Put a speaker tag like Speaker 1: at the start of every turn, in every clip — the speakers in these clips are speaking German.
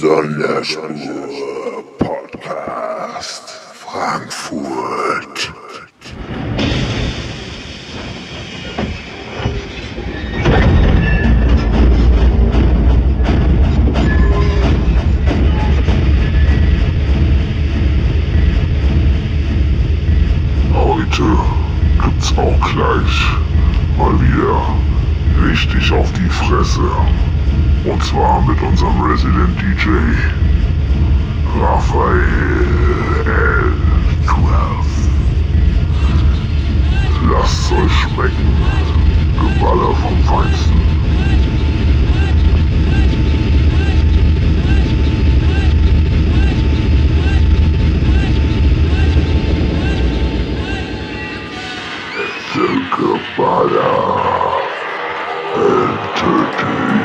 Speaker 1: Sonderspur Podcast Frankfurt. Heute gibt's auch gleich mal wieder richtig auf die Fresse. Und zwar mit unserem Resident DJ Raphael L12. Lasst's euch schmecken. Geballer vom Feinsten. Geballer. Entertainment.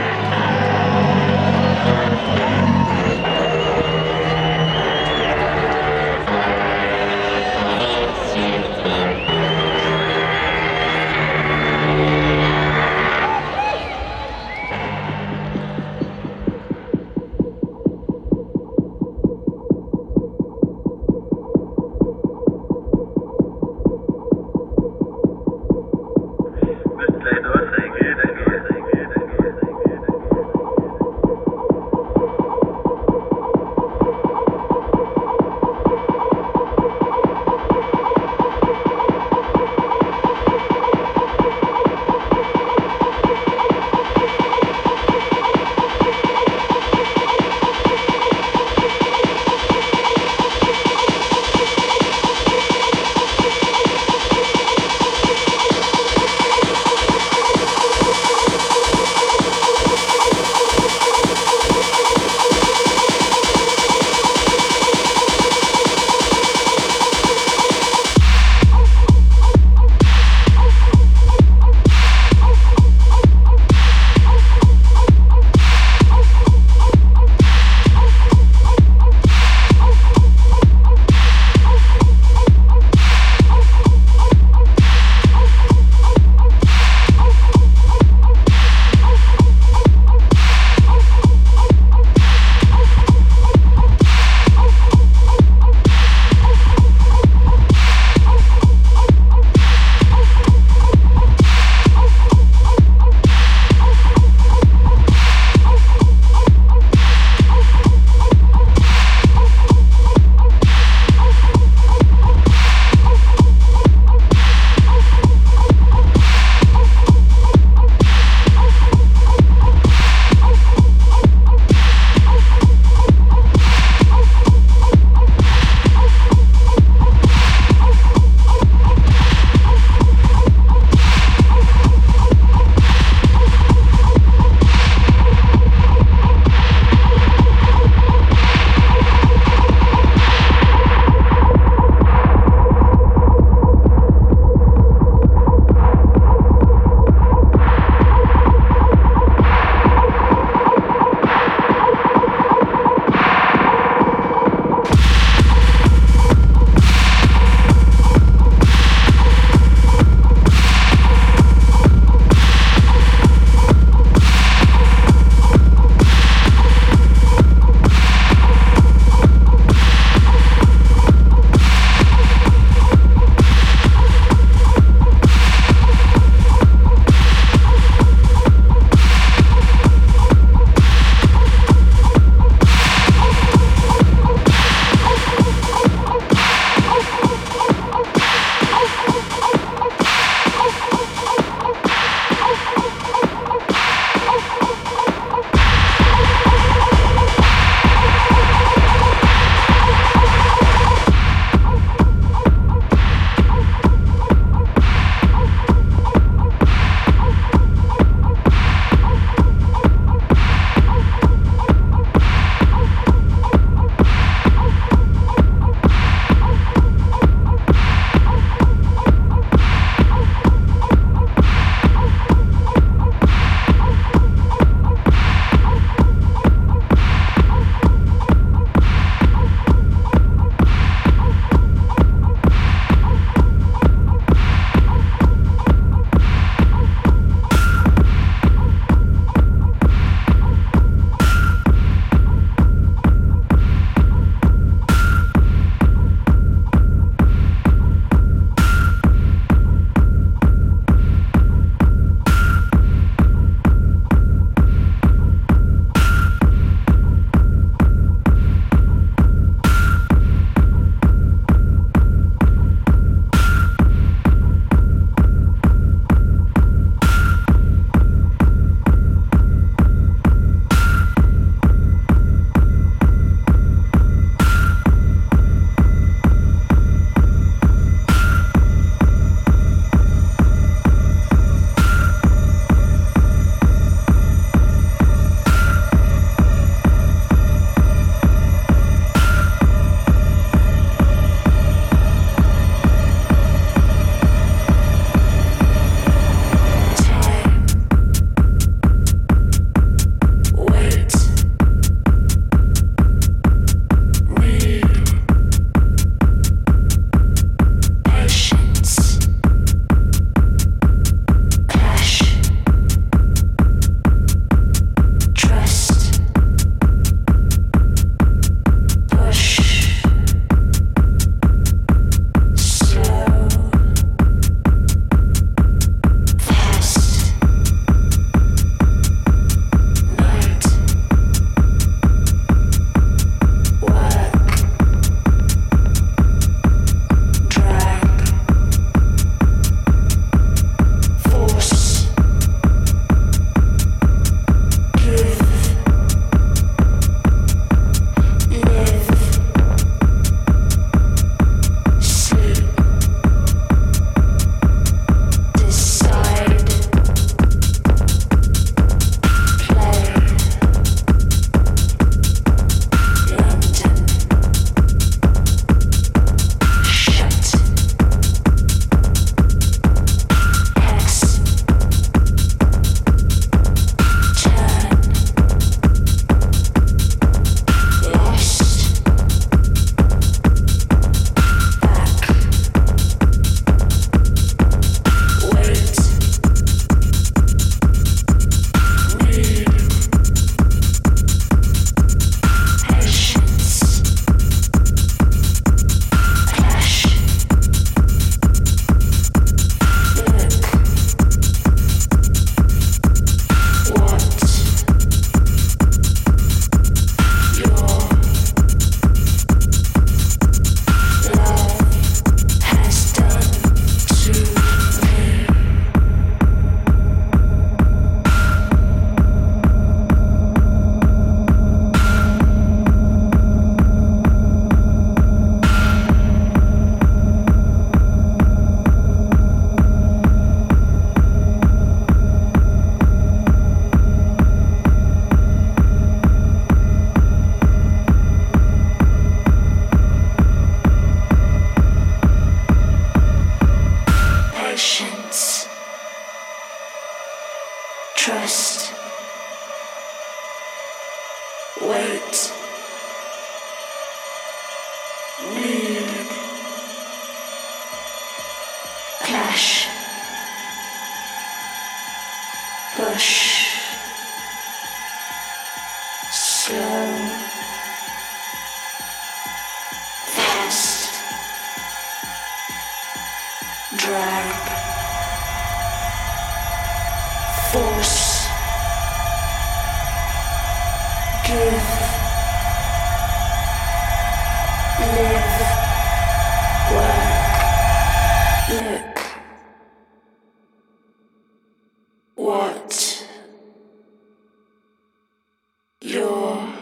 Speaker 2: Your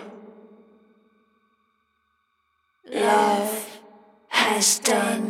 Speaker 2: love has done.